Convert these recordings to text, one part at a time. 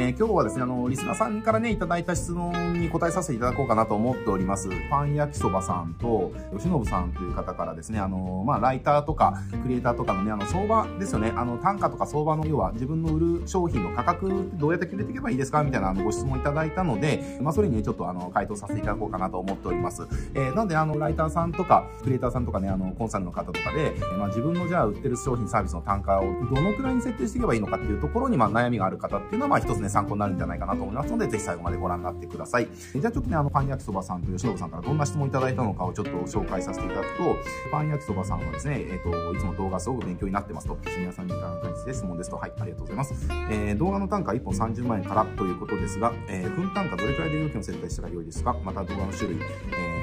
えー、今日はですね、あの、リスナーさんからね、いただいた質問に答えさせていただこうかなと思っております。パン焼きそばさんと、吉信さんという方からですね、あの、まあ、ライターとか、クリエイターとかのね、あの、相場ですよね、あの、単価とか相場の要は、自分の売る商品の価格ってどうやって決めていけばいいですか？みたいな、あの、ご質問いただいたので、まあ、それにね、ちょっと、あの、回答させていただこうかなと思っております。えー、なので、あの、ライターさんとか、クリエイターさんとかね、あの、コンサルの方とかで、まあ、自分のじゃあ、売ってる商品サービスの単価をどのくらいに設定していけばいいのかっていうところに、まあ、悩みがある方っていうのは、まあ、一つね、参考になるんじゃないかなと思いますので、ぜひ最後までご覧になってください。じゃあちょっとね、あの、パン焼きそばさんと吉信さんからどんな質問いただいたのかをちょっと紹介させていただくと、パン焼きそばさんはですね、えっ、ー、と、いつも動画すごく勉強になってますと、皆さんに関して質問ですと、はい、ありがとうございます。えー、動画の単価1本30万円からということですが、えー、分単価どれくらいで料金を設定したら良いですかまた動画の種類、えー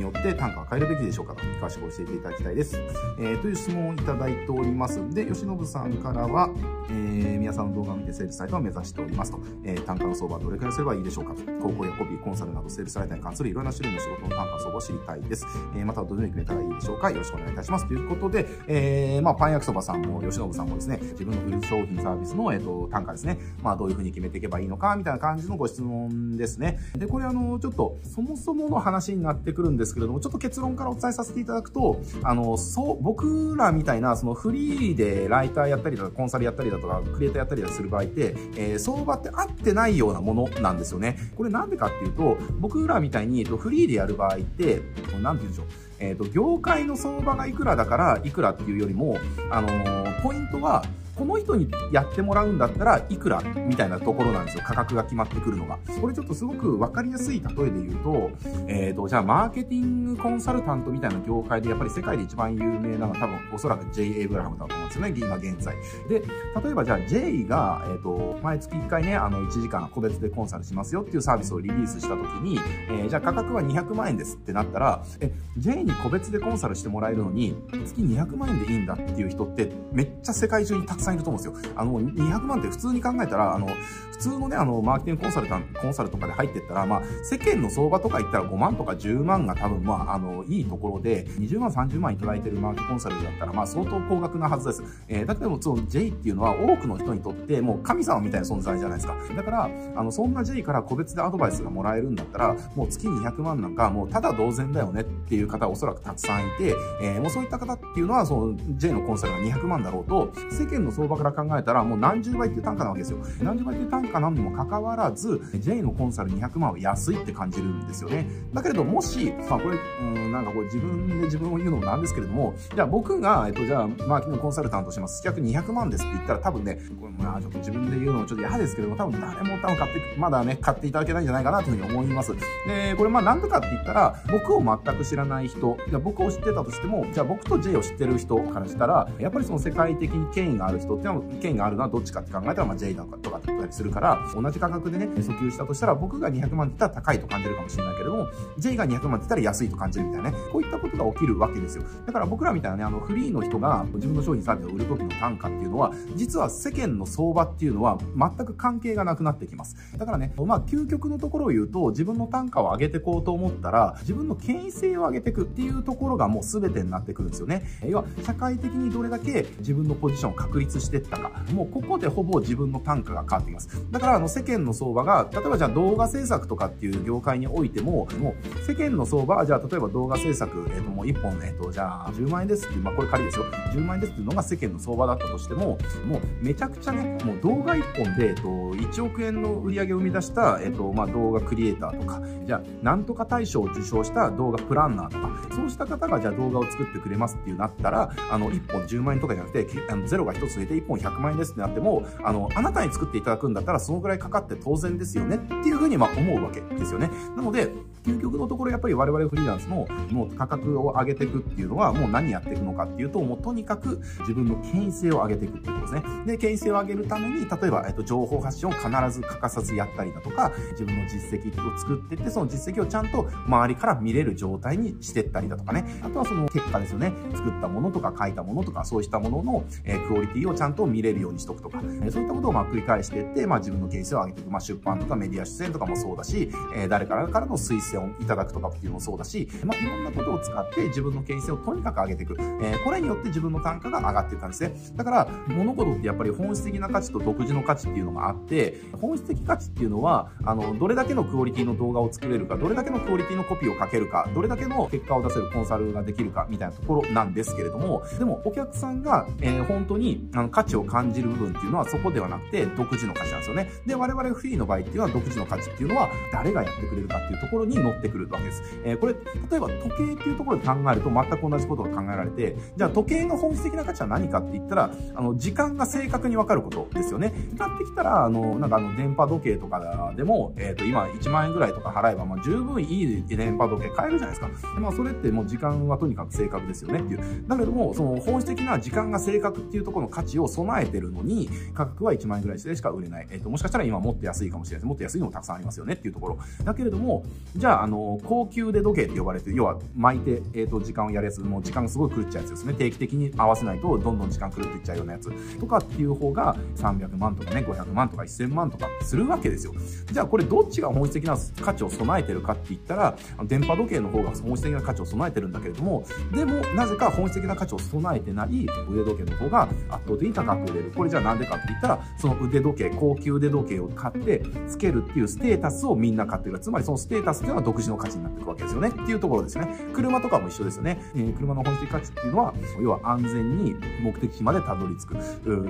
によって単価を変えるべきでしょうかと詳しく教えていただきたいです。えー、という質問をいただいております。で、吉信さんからは、えー、皆さんの動画を見てセールスサイトを目指しておりますと、えー、単価の相場はどれくらいすればいいでしょうかと、広報やコピー、コンサルなどセールスサイトに関するいろんな種類の仕事の単価相場を知りたいです。えー、またはどのように決めたらいいでしょうかよろしくお願いいたします。ということで、えー、まあ、パン焼きそばさんも吉信さんもですね、自分の売る商品サービスの、えっ、ー、と、単価ですね、まあ、どういうふうに決めていけばいいのか、みたいな感じのご質問ですね。で、これあの、ちょっと、そもそもの話になってくるんですけれども、ちょっと結論からお伝えさせていただくと、あの、そう、僕らみたいな、そのフリーでライターやったりだとか、コンサルやったりだとか、クリエイターやったりだする場合って、えー、相場って合ってないようなものなんですよね。これなんでかっていうと、僕らみたいに、フリーでやる場合って、なんて言うんでしょう。えっ、ー、と、業界の相場がいくらだからいくらっていうよりも、あのー、ポイントは、この人にやってもらうんだったらいくらみたいなところなんですよ。価格が決まってくるのが。これちょっとすごく分かりやすい例えで言うと、えっ、ー、と、じゃあマーケティングコンサルタントみたいな業界でやっぱり世界で一番有名なのは多分おそらく J. エイブラハムだとですよね。今現在。で、例えばじゃあ J が、えっ、ー、と、毎月1回ね、あの1時間個別でコンサルしますよっていうサービスをリリースした時に、えー、じゃあ価格は200万円ですってなったら、え、J に個別でコンサルしてもらえるのに、月200万円でいいんだっていう人ってめっちゃ世界中にたくさんいると思うんですよ。あの、200万って普通に考えたら、あの、普通のね、あの、マーケティングコンサルタン、コンサルとかで入ってったら、まあ、世間の相場とか言ったら5万とか10万が多分、まあ、あの、いいところで、20万、30万いただいてるマーケコンサルだったら、まあ、相当高額なはずです。えー、だけども、その J っていうのは多くの人にとって、もう神様みたいな存在じゃないですか。だから、あの、そんな J から個別でアドバイスがもらえるんだったら、もう月200万なんか、もうただ同然だよねっていう方おそらくたくさんいて、えー、もうそういった方っていうのは、その J のコンサルが200万だろうと、世間の相場から考えたら、もう何十倍っていう単価なわけですよ。何十倍っていう単価なのにもかかわらず、J のコンサル200万は安いって感じるんですよね。だけれどもし、まあこれ、うん、なんかこれ自分で自分を言うのもなんですけれども、じゃあ僕が、えっと、じゃあ、マーケティングコンサルタントします。客200万ですって言ったら多分ね、これまあちょっと自分で言うのもちょっと嫌ですけども、多分誰も多分買って、まだね、買っていただけないんじゃないかなというふうに思います。で、これまあなんでかって言ったら、僕を全く知らない人、じゃ僕を知ってたとしても、じゃあ僕と J を知ってる人からしたら、やっぱりその世界的に権威がある人っていうのは、権威があるのはどっちかって考えたら、まあ J だとかだったりするから、同じ価格でね、訴求したとしたら、僕が200万って言ったら高いと感じるかもしれないけれども、J が200万って言ったら安いと感じるみたいなね、こういったことが起きるわけですよ。だから僕らみたいなね、あの、フリーの人が自分の商品サービスを売る時の単価っていうのは、実は世間の相場っていうのは全く関係がなくなってきます。だからね、まあ、究極のところを言うと、自分の単価を上げていこうと思ったら、自分の権威性を上げていくっていうところがもう全てになってくるんですよね。要は、社会的にどれだけ自分のポジションを確立していったか、もうここでほぼ自分の単価が変わってきます。だから、あの、世間の相場が、例えばじゃあ動画制作とかっていう業界においても、もう世間の相場は、じゃあ例えば動画制作、えっ、ー、ともう1本、えっ、ー、と、じゃあ10万円ですっていう、まあこれ仮ですよ。10万円ですっていうのが世間の相場だったとしても、もうめちゃくちゃね、もう動画1本で、えっ、と、1億円の売り上げを生み出した、えっ、と、まあ動画クリエイターとか、じゃあなんとか大賞を受賞した動画プランナーとか、そうした方がじゃあ動画を作ってくれますっていうなったら、あの、1本10万円とかじゃなくて、あのゼロが1つ増えて1本100万円ですってなっても、あの、あなたに作っていただくんだったらそのぐらいかかって当然ですよねっていうふうにま思うわけですよね。なので、究極のところやっぱり我々フリーランスのもう価格を上げていくっていうのはもう何やっていくのかっていうと、もうとにかく自分の権威性を上げていくっていうことですね。で、権威性を上げるために、例えば、えっと、情報発信を必ず欠かさずやったりだとか、自分の実績を作っていって、その実績をちゃんと周りから見れる状態にしていったりだとかね。あとはその結果ですよね。作ったものとか書いたものとか、そうしたものの、え、クオリティをちゃんと見れるようにしとくとか、え、そういったことをまあ繰り返していって、まあ自分の権威性を上げていく。まあ出版とかメディア出演とかもそうだし、え、誰からからの推践をいただくとかっていうのもそうだし、まあ、いろんなことを使って自分の権威性をとにかく上げていく。えー、これによって自分の単価が上がっていくんですね。だから、物事ってやっぱり本質的な価値と独自の価値っていうのがあって、本質的価値っていうのは、あの、どれだけのクオリティの動画を作れるか、どれだけのクオリティのコピーを書けるか、どれだけの結果を出せるコンサルができるか、みたいなところなんですけれども、でもお客さんが、えー、本当にあの価値を感じる部分っていうのはそこではなくて、独自の価値なんですよね。で、我々フリーの場合っていうのは独自の価値っていうのは、誰がやってくれるかっていうところに乗ってくるわけです。えー、これ、例えば時計っていうところで考えると全く同じことが考えられて、じゃあ時計の本質的な価値は何かって言ったら、あの、時間が正確にわかることですよね。使ってきたら、あの、なんかあの、電波時計とかでも、えっ、ー、と、今1万円ぐらいとか払えば、まあ、十分いい電波時計買えるじゃないですか。まあ、それってもう時間はとにかく正確ですよねっていう。だけども、その本質的な時間が正確っていうところの価値を備えてるのに、価格は1万円ぐらいでしか売れない。えっ、ー、と、もしかしたら今もっと安いかもしれないです。もっと安いのもたくさんありますよねっていうところ。だけれども、じゃあ、あの、高級腕時計って呼ばれて、要は巻いて、えっ、ー、と、時間をやるやつ、もう時間がすごい狂っちゃうやつですね。定期的に合わせないと、どんどん時間狂っていっちゃうようなやつとかっていう方が、300万とかね、500万とか1000万とかするわけですよ。じゃあ、これどっちが本質的な価値を備えてるかって言ったら、電波時計の方が本質的な価値を備えてるんだけれども、でも、なぜか本質的な価値を備えてない腕時計の方が圧倒的に高く売れる。これじゃあなんでかって言ったら、その腕時計、高級腕時計を買ってつけるっていうステータスをみんな買ってる。つまりそのステータスっていうのは独自の価値になっていくわけですよね。っていうところですね。車とかも一緒ですよね。えー、車の本質的価値っていうのは、要は安全に目的地までたどり着くっ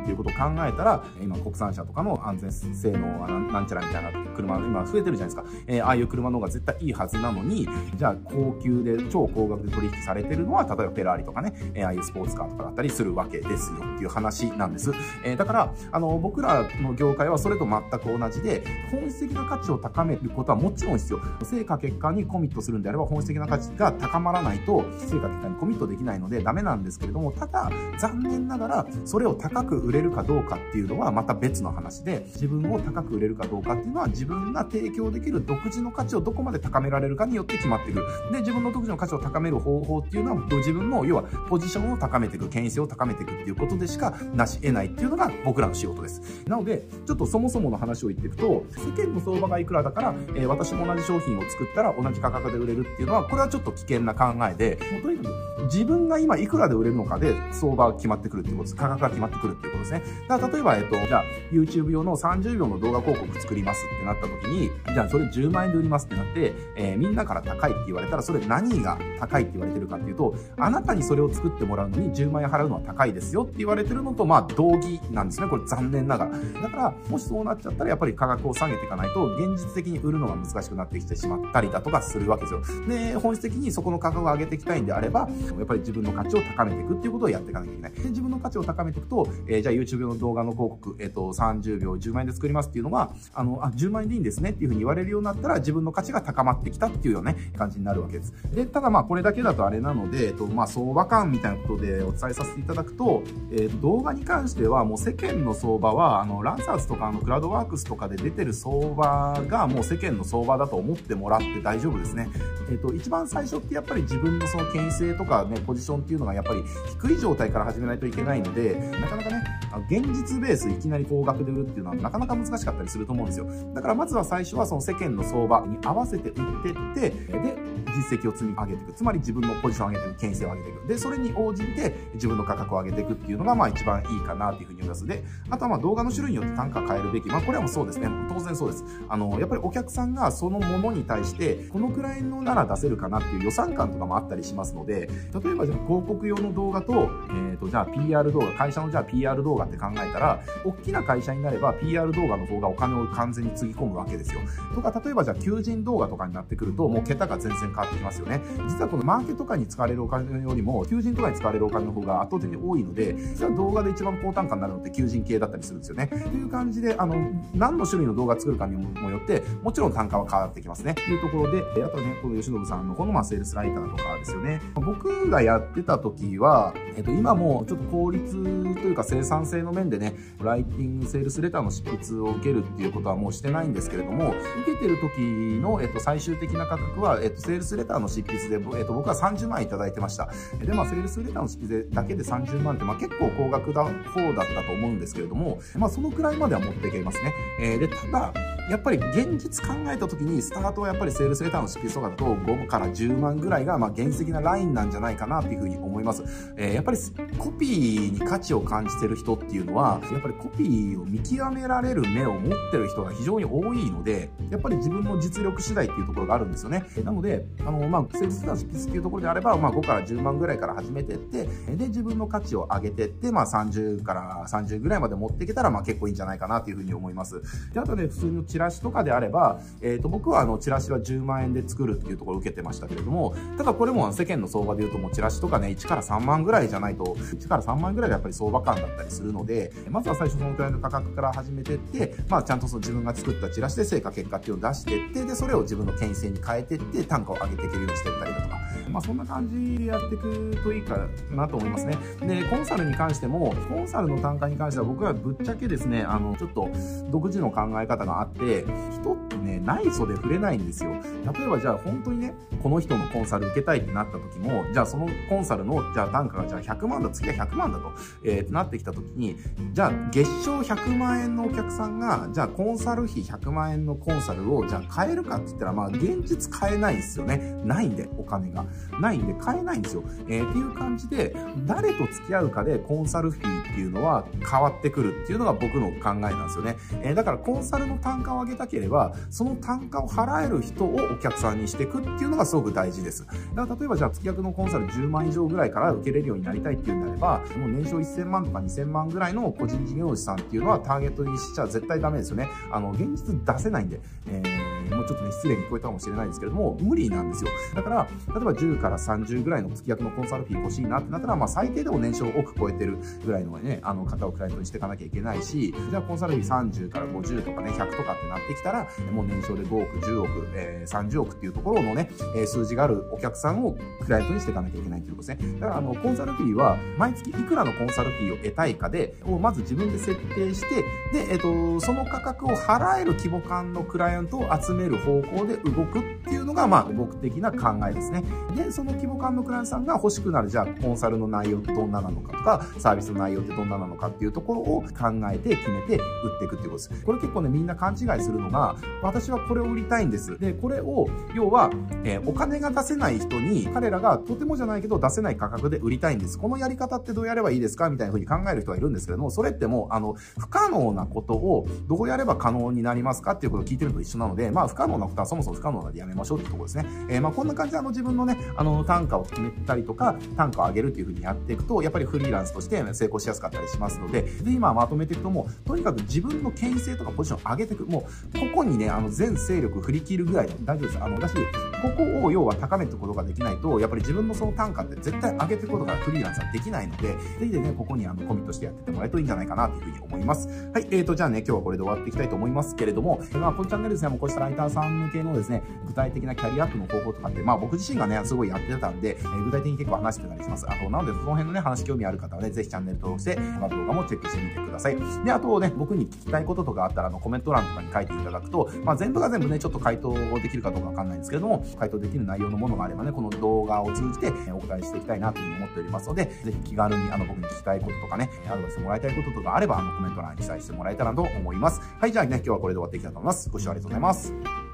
ていうことを考えたら、今国産車とかの安全性能はなんちゃらみたいな車、今増えてるじゃないですか。えー、ああいう車の方が絶対いいはずなのに、じゃあ高級で超高額で取引されてるのは、例えばフェラーリとかね、えー、ああいうスポーツカーとかだったりするわけですよっていう話なんです。えー、だから、あの、僕らの業界はそれと全く同じで、本質的な価値を高めることはもちろん必要。成果結果にコミットするんであれば、本質的な価値が高まらないと、成果結果にコミットできないのでダメなんですけれども、ただ、残念ながら、それを高く売れるかどうかっていうのはまた別の話で、自分を高く売れるかどうかっていうのは自分が提供できる独自の価値をどこまで高められるかによって決まってくる。で、自分の独自の価値を高める方法っていうのは、自分の、要は、ポジションを高めていく、権威性を高めていくっていうことでしかなし得ないっていうのが僕らの仕事です。なので、ちょっとそもそもの話を言っていくと、世間の相場がいくらだから、えー、私も同じ商品を作ったら同じ価格で売れるっていうのは、これはちょっと危険な考えで、もうとにかく自分が今いくらで売れるのかで相場が決まってくるっていうことです。価格が決まってくるっていうことですね。だから例えば、えっと、じゃあ YouTube 用の30秒の動画広告作りますってなった時に、じゃあそれ10万円で売りますってなって、えー、みんなから高いって言われたら、それ何が高いって言われてるかっていうと、あなたにそれを作ってもらうのに10万円払うのは高いですよって言われてるのと、まあ同義なんですね。これ残念ながら。だから、もしそうなっちゃったらやっぱり価格を下げていかないと、現実的に売るのが難しくなってきてしまったりだとかするわけですよ。で、本質的にそこの価格を上げていきたいんであれば、やっぱり自分の価値を高めていくっていうことをやっていかなきゃいけない。で、自分の価値を高めていくと、えー、じゃあ YouTube の動画の広告、えっ、ー、と、30秒10万円で作りますっていうのが、あの、あ、10万円でいいんですねっていうふうに言われるようになったら、自分の価値が高まってきたっていうようなね、感じになるわけです。で、ただまあ、これだけだとあれなので、えっと、まあ、相場感みたいなことでお伝えさせていただくと、え、ー、動画に関してはもう世間の相場は、あの、ランサーズとか、あの、クラウドワークスとかで出てる相場がもう世間の相場だと思ってもらって大丈夫ですね。えっ、と、一番最初ってやっぱり自分のその権威性とかね、ポジションっていうのがやっぱり低い状態から始めないといけないので、なかなかね、現実ベースいきなり高額で売るっていうのはなかなか難しかったりすると思うんですよ。だからまずは最初はその世間の相場に合わせて売ってって、で、実績を積み上げていく。つまり自分のポジションを上げていく、権威性を上げていく。で、それに応じて自分の価格を上げていくっていうのがまあ一番いいかなっていうふうに思います。で、あとはまあ動画の種類によって単価変えるべき。まあこれはもうそうですね。当然そうです。あの、やっぱりお客さんがそのものに対して、このくらいのなら出せるかなっていう予算感とかもあったりしますので、例えばじゃあ広告用の動画と、えっ、ー、と、じゃあ PR 動画、会社のじゃあ PR 動画って考えたら、大きな会社になれば PR 動画の方がお金を完全につぎ込むわけですよ。とか、例えばじゃあ求人動画とかになってくると、もう桁が全然変わってきますよね。実はこのマーケとかに使われるお金よりも、求人とかに使われるお金の方が圧倒的に多いので、実は動画で一番高単価になるのって求人系だったりするんですよね。という感じで、あの、何の種類の動画作るかにもよって、もちろん単価は変わってきますね。というところで、あとね、この吉信さんのこのまあセールスライターとかですよね。僕がやってた時は、えっと、今もちょっと効率というか生産性の面でね、ライティングセールスレターの執筆を受けるっていうことはもうしてないんですけれども、受けてる時の、えっと、最終的な価格は、えっと、セールスレターの執筆で、えっと、僕は30万いただいてました。で、まあ、セールスレターの執筆だけで30万って、まあ、結構高額だ方だったと思うんですけれども、まあ、そのくらいまでは持っていけますね。えー、で、ただ、やっぱり現実考えた時に、スタートはやっぱりセールスレターの執筆とかだと5から10万ぐらいが、まあ、原石なラインなんじゃないかなっていうふうに思います。えー、やっぱりコピーに価値を感じてる人っていうのは、やっぱりコピーを見極められる目を持ってる人が非常に多いので、やっぱり自分の実力次第っていうところがあるんですよね。なので、あの、まあ、セールスレターの執筆っていうところであれば、まあ、5から10万ぐらいから始めてって、で、自分の価値を上げてって、まあ、30から30ぐらいまで持っていけたら、まあ、結構いいんじゃないかなっていうふうに思います。で、あとね、普通のチラシとかであれば、えっ、と、僕はあの、チラシは10万円で作るっていうところを受けてましたけれども、ただこれも世間の相場で言うともうチラシとかね、1から3万ぐらいじゃないと、1から3万ぐらいがやっぱり相場感だったりするので、まずは最初そのくらいの価格から始めてって、まあちゃんとその自分が作ったチラシで成果結果っていうのを出してって、で、それを自分の権威性に変えてって、単価を上げていけるようにしていったりだとか、まあそんな感じでやっていくといいかなと思いますね。で、コンサルに関しても、コンサルの単価に関しては僕はぶっちゃけですね、あの、ちょっと独自の考え方があって、人ってね、内緒で触れないんですよ。例えばじゃあ本当にね、この人のコンサル受けたいってなった時も、じゃあそのコンサルの、じゃあ単価がじゃあ100万だ、次は100万だと、えー、なってきた時に、じゃあ月賞100万円のお客さんが、じゃあコンサル費100万円のコンサルを、じゃあ買えるかって言ったら、まあ現実買えないんですよね。ないんで、お金が。ないんで買えないんですよ。えー、っていう感じで、誰と付き合うかでコンサル費っていうのは変わってくるっていうのが僕の考えなんですよね。えー、だからコンサルの単価を上げたければ、その単価を払える人をお客さんにしていくっていうのがすごく大事です。だから例えばじゃあ月額のコンサル10万以上ぐらいから受けれるようになりたいっていうんであれば、もう年商1000万とか2000万ぐらいの個人事業主さんっていうのはターゲットにしちゃ絶対ダメですよね。あの、現実出せないんで、えー、もうちょっとね、失礼に聞こえたかもしれないですけれども、無理なんですよ。だから、例えば10から30ぐらいの月額のコンサル費欲しいなってなったら、まあ最低でも年商億超えてるぐらいのね、あの方をクライアントにしていかなきゃいけないし、じゃあコンサル費30から50とかね、100とかってなってきたら、もう年商で5億、10億、えー、30億っていうところのね、えー、数字があるお客さんをクライアントにしていかなきゃいけないということですね。だからあの、コンサルフィーは、毎月いくらのコンサルフィーを得たいかで、をまず自分で設定して、で、えっ、ー、と、その価格を払える規模感のクライアントを集める方向で動くっていうのが、まあ、僕的な考えですね。で、その規模感のクライアントさんが欲しくなる、じゃあ、コンサルの内容ってどんななのかとか、サービスの内容ってどんななのかっていうところを考えて決めて売っていくっていうことです。これ結構ね、みんな勘違いするのが、私はこれを売りたいんです。で、これを、要は、えー、お金が出せない人に、彼らがとてもじゃないけど出せない価格で売りたいんです。このやり方ってどうやればいいですかみたいな風に考える人がいるんですけども、それってもう、あの、不可能なことをどうやれば可能になりますかっていうことを聞いてるのと一緒なので、まあ、不可能なことはそもそも不可能なんでやめましょうってとこですね。えー、まあ、こんな感じであの、自分のね、あの、単価を決めたりとか、単価を上げるっていうふうにやっていくと、やっぱりフリーランスとして成功しやすかったりしますので、で、今まとめていくともう、とにかく自分の権威性とかポジションを上げていく。もう、ここにね、あの、全勢力振り切るぐらいで大丈夫です。あの、私、ここを要は高めていくことができないと、やっぱり自分のその単価って絶対上げていくことがフリーランスはできないので、ぜひでね、ここにあのコミットしてやっててもらえるといいんじゃないかなというふうに思います。はい、えーと、じゃあね、今日はこれで終わっていきたいと思いますけれども、まあ、このチャンネルですね、もうこうしたライターさん向けのですね、具体的なキャリアアップの方法とかって、まあ僕自身がね、すごいやってたんで、えー、具体的に結構話してたりします。あと、なので、その辺のね、話興味ある方はね、ぜひチャンネル登録して、この動画もチェックしてみてください。で、あとね、僕に聞きたいこととかあったら、あの、コメント欄とかに書いていただくと、まあ全部が全部ね、ちょっと回答できるかどうかわかんないんですけれども、回答できる内容のものがあればね、この動画を通じてお答えしていきたいなというふうに思っておりますので、ぜひ気軽にあの僕に聞きたいこととかね、アドバイスもらいたいこととかあれば、あのコメント欄に記載してもらえたらと思います。はい、じゃあね、今日はこれで終わっていきたいと思います。ご視聴ありがとうございます。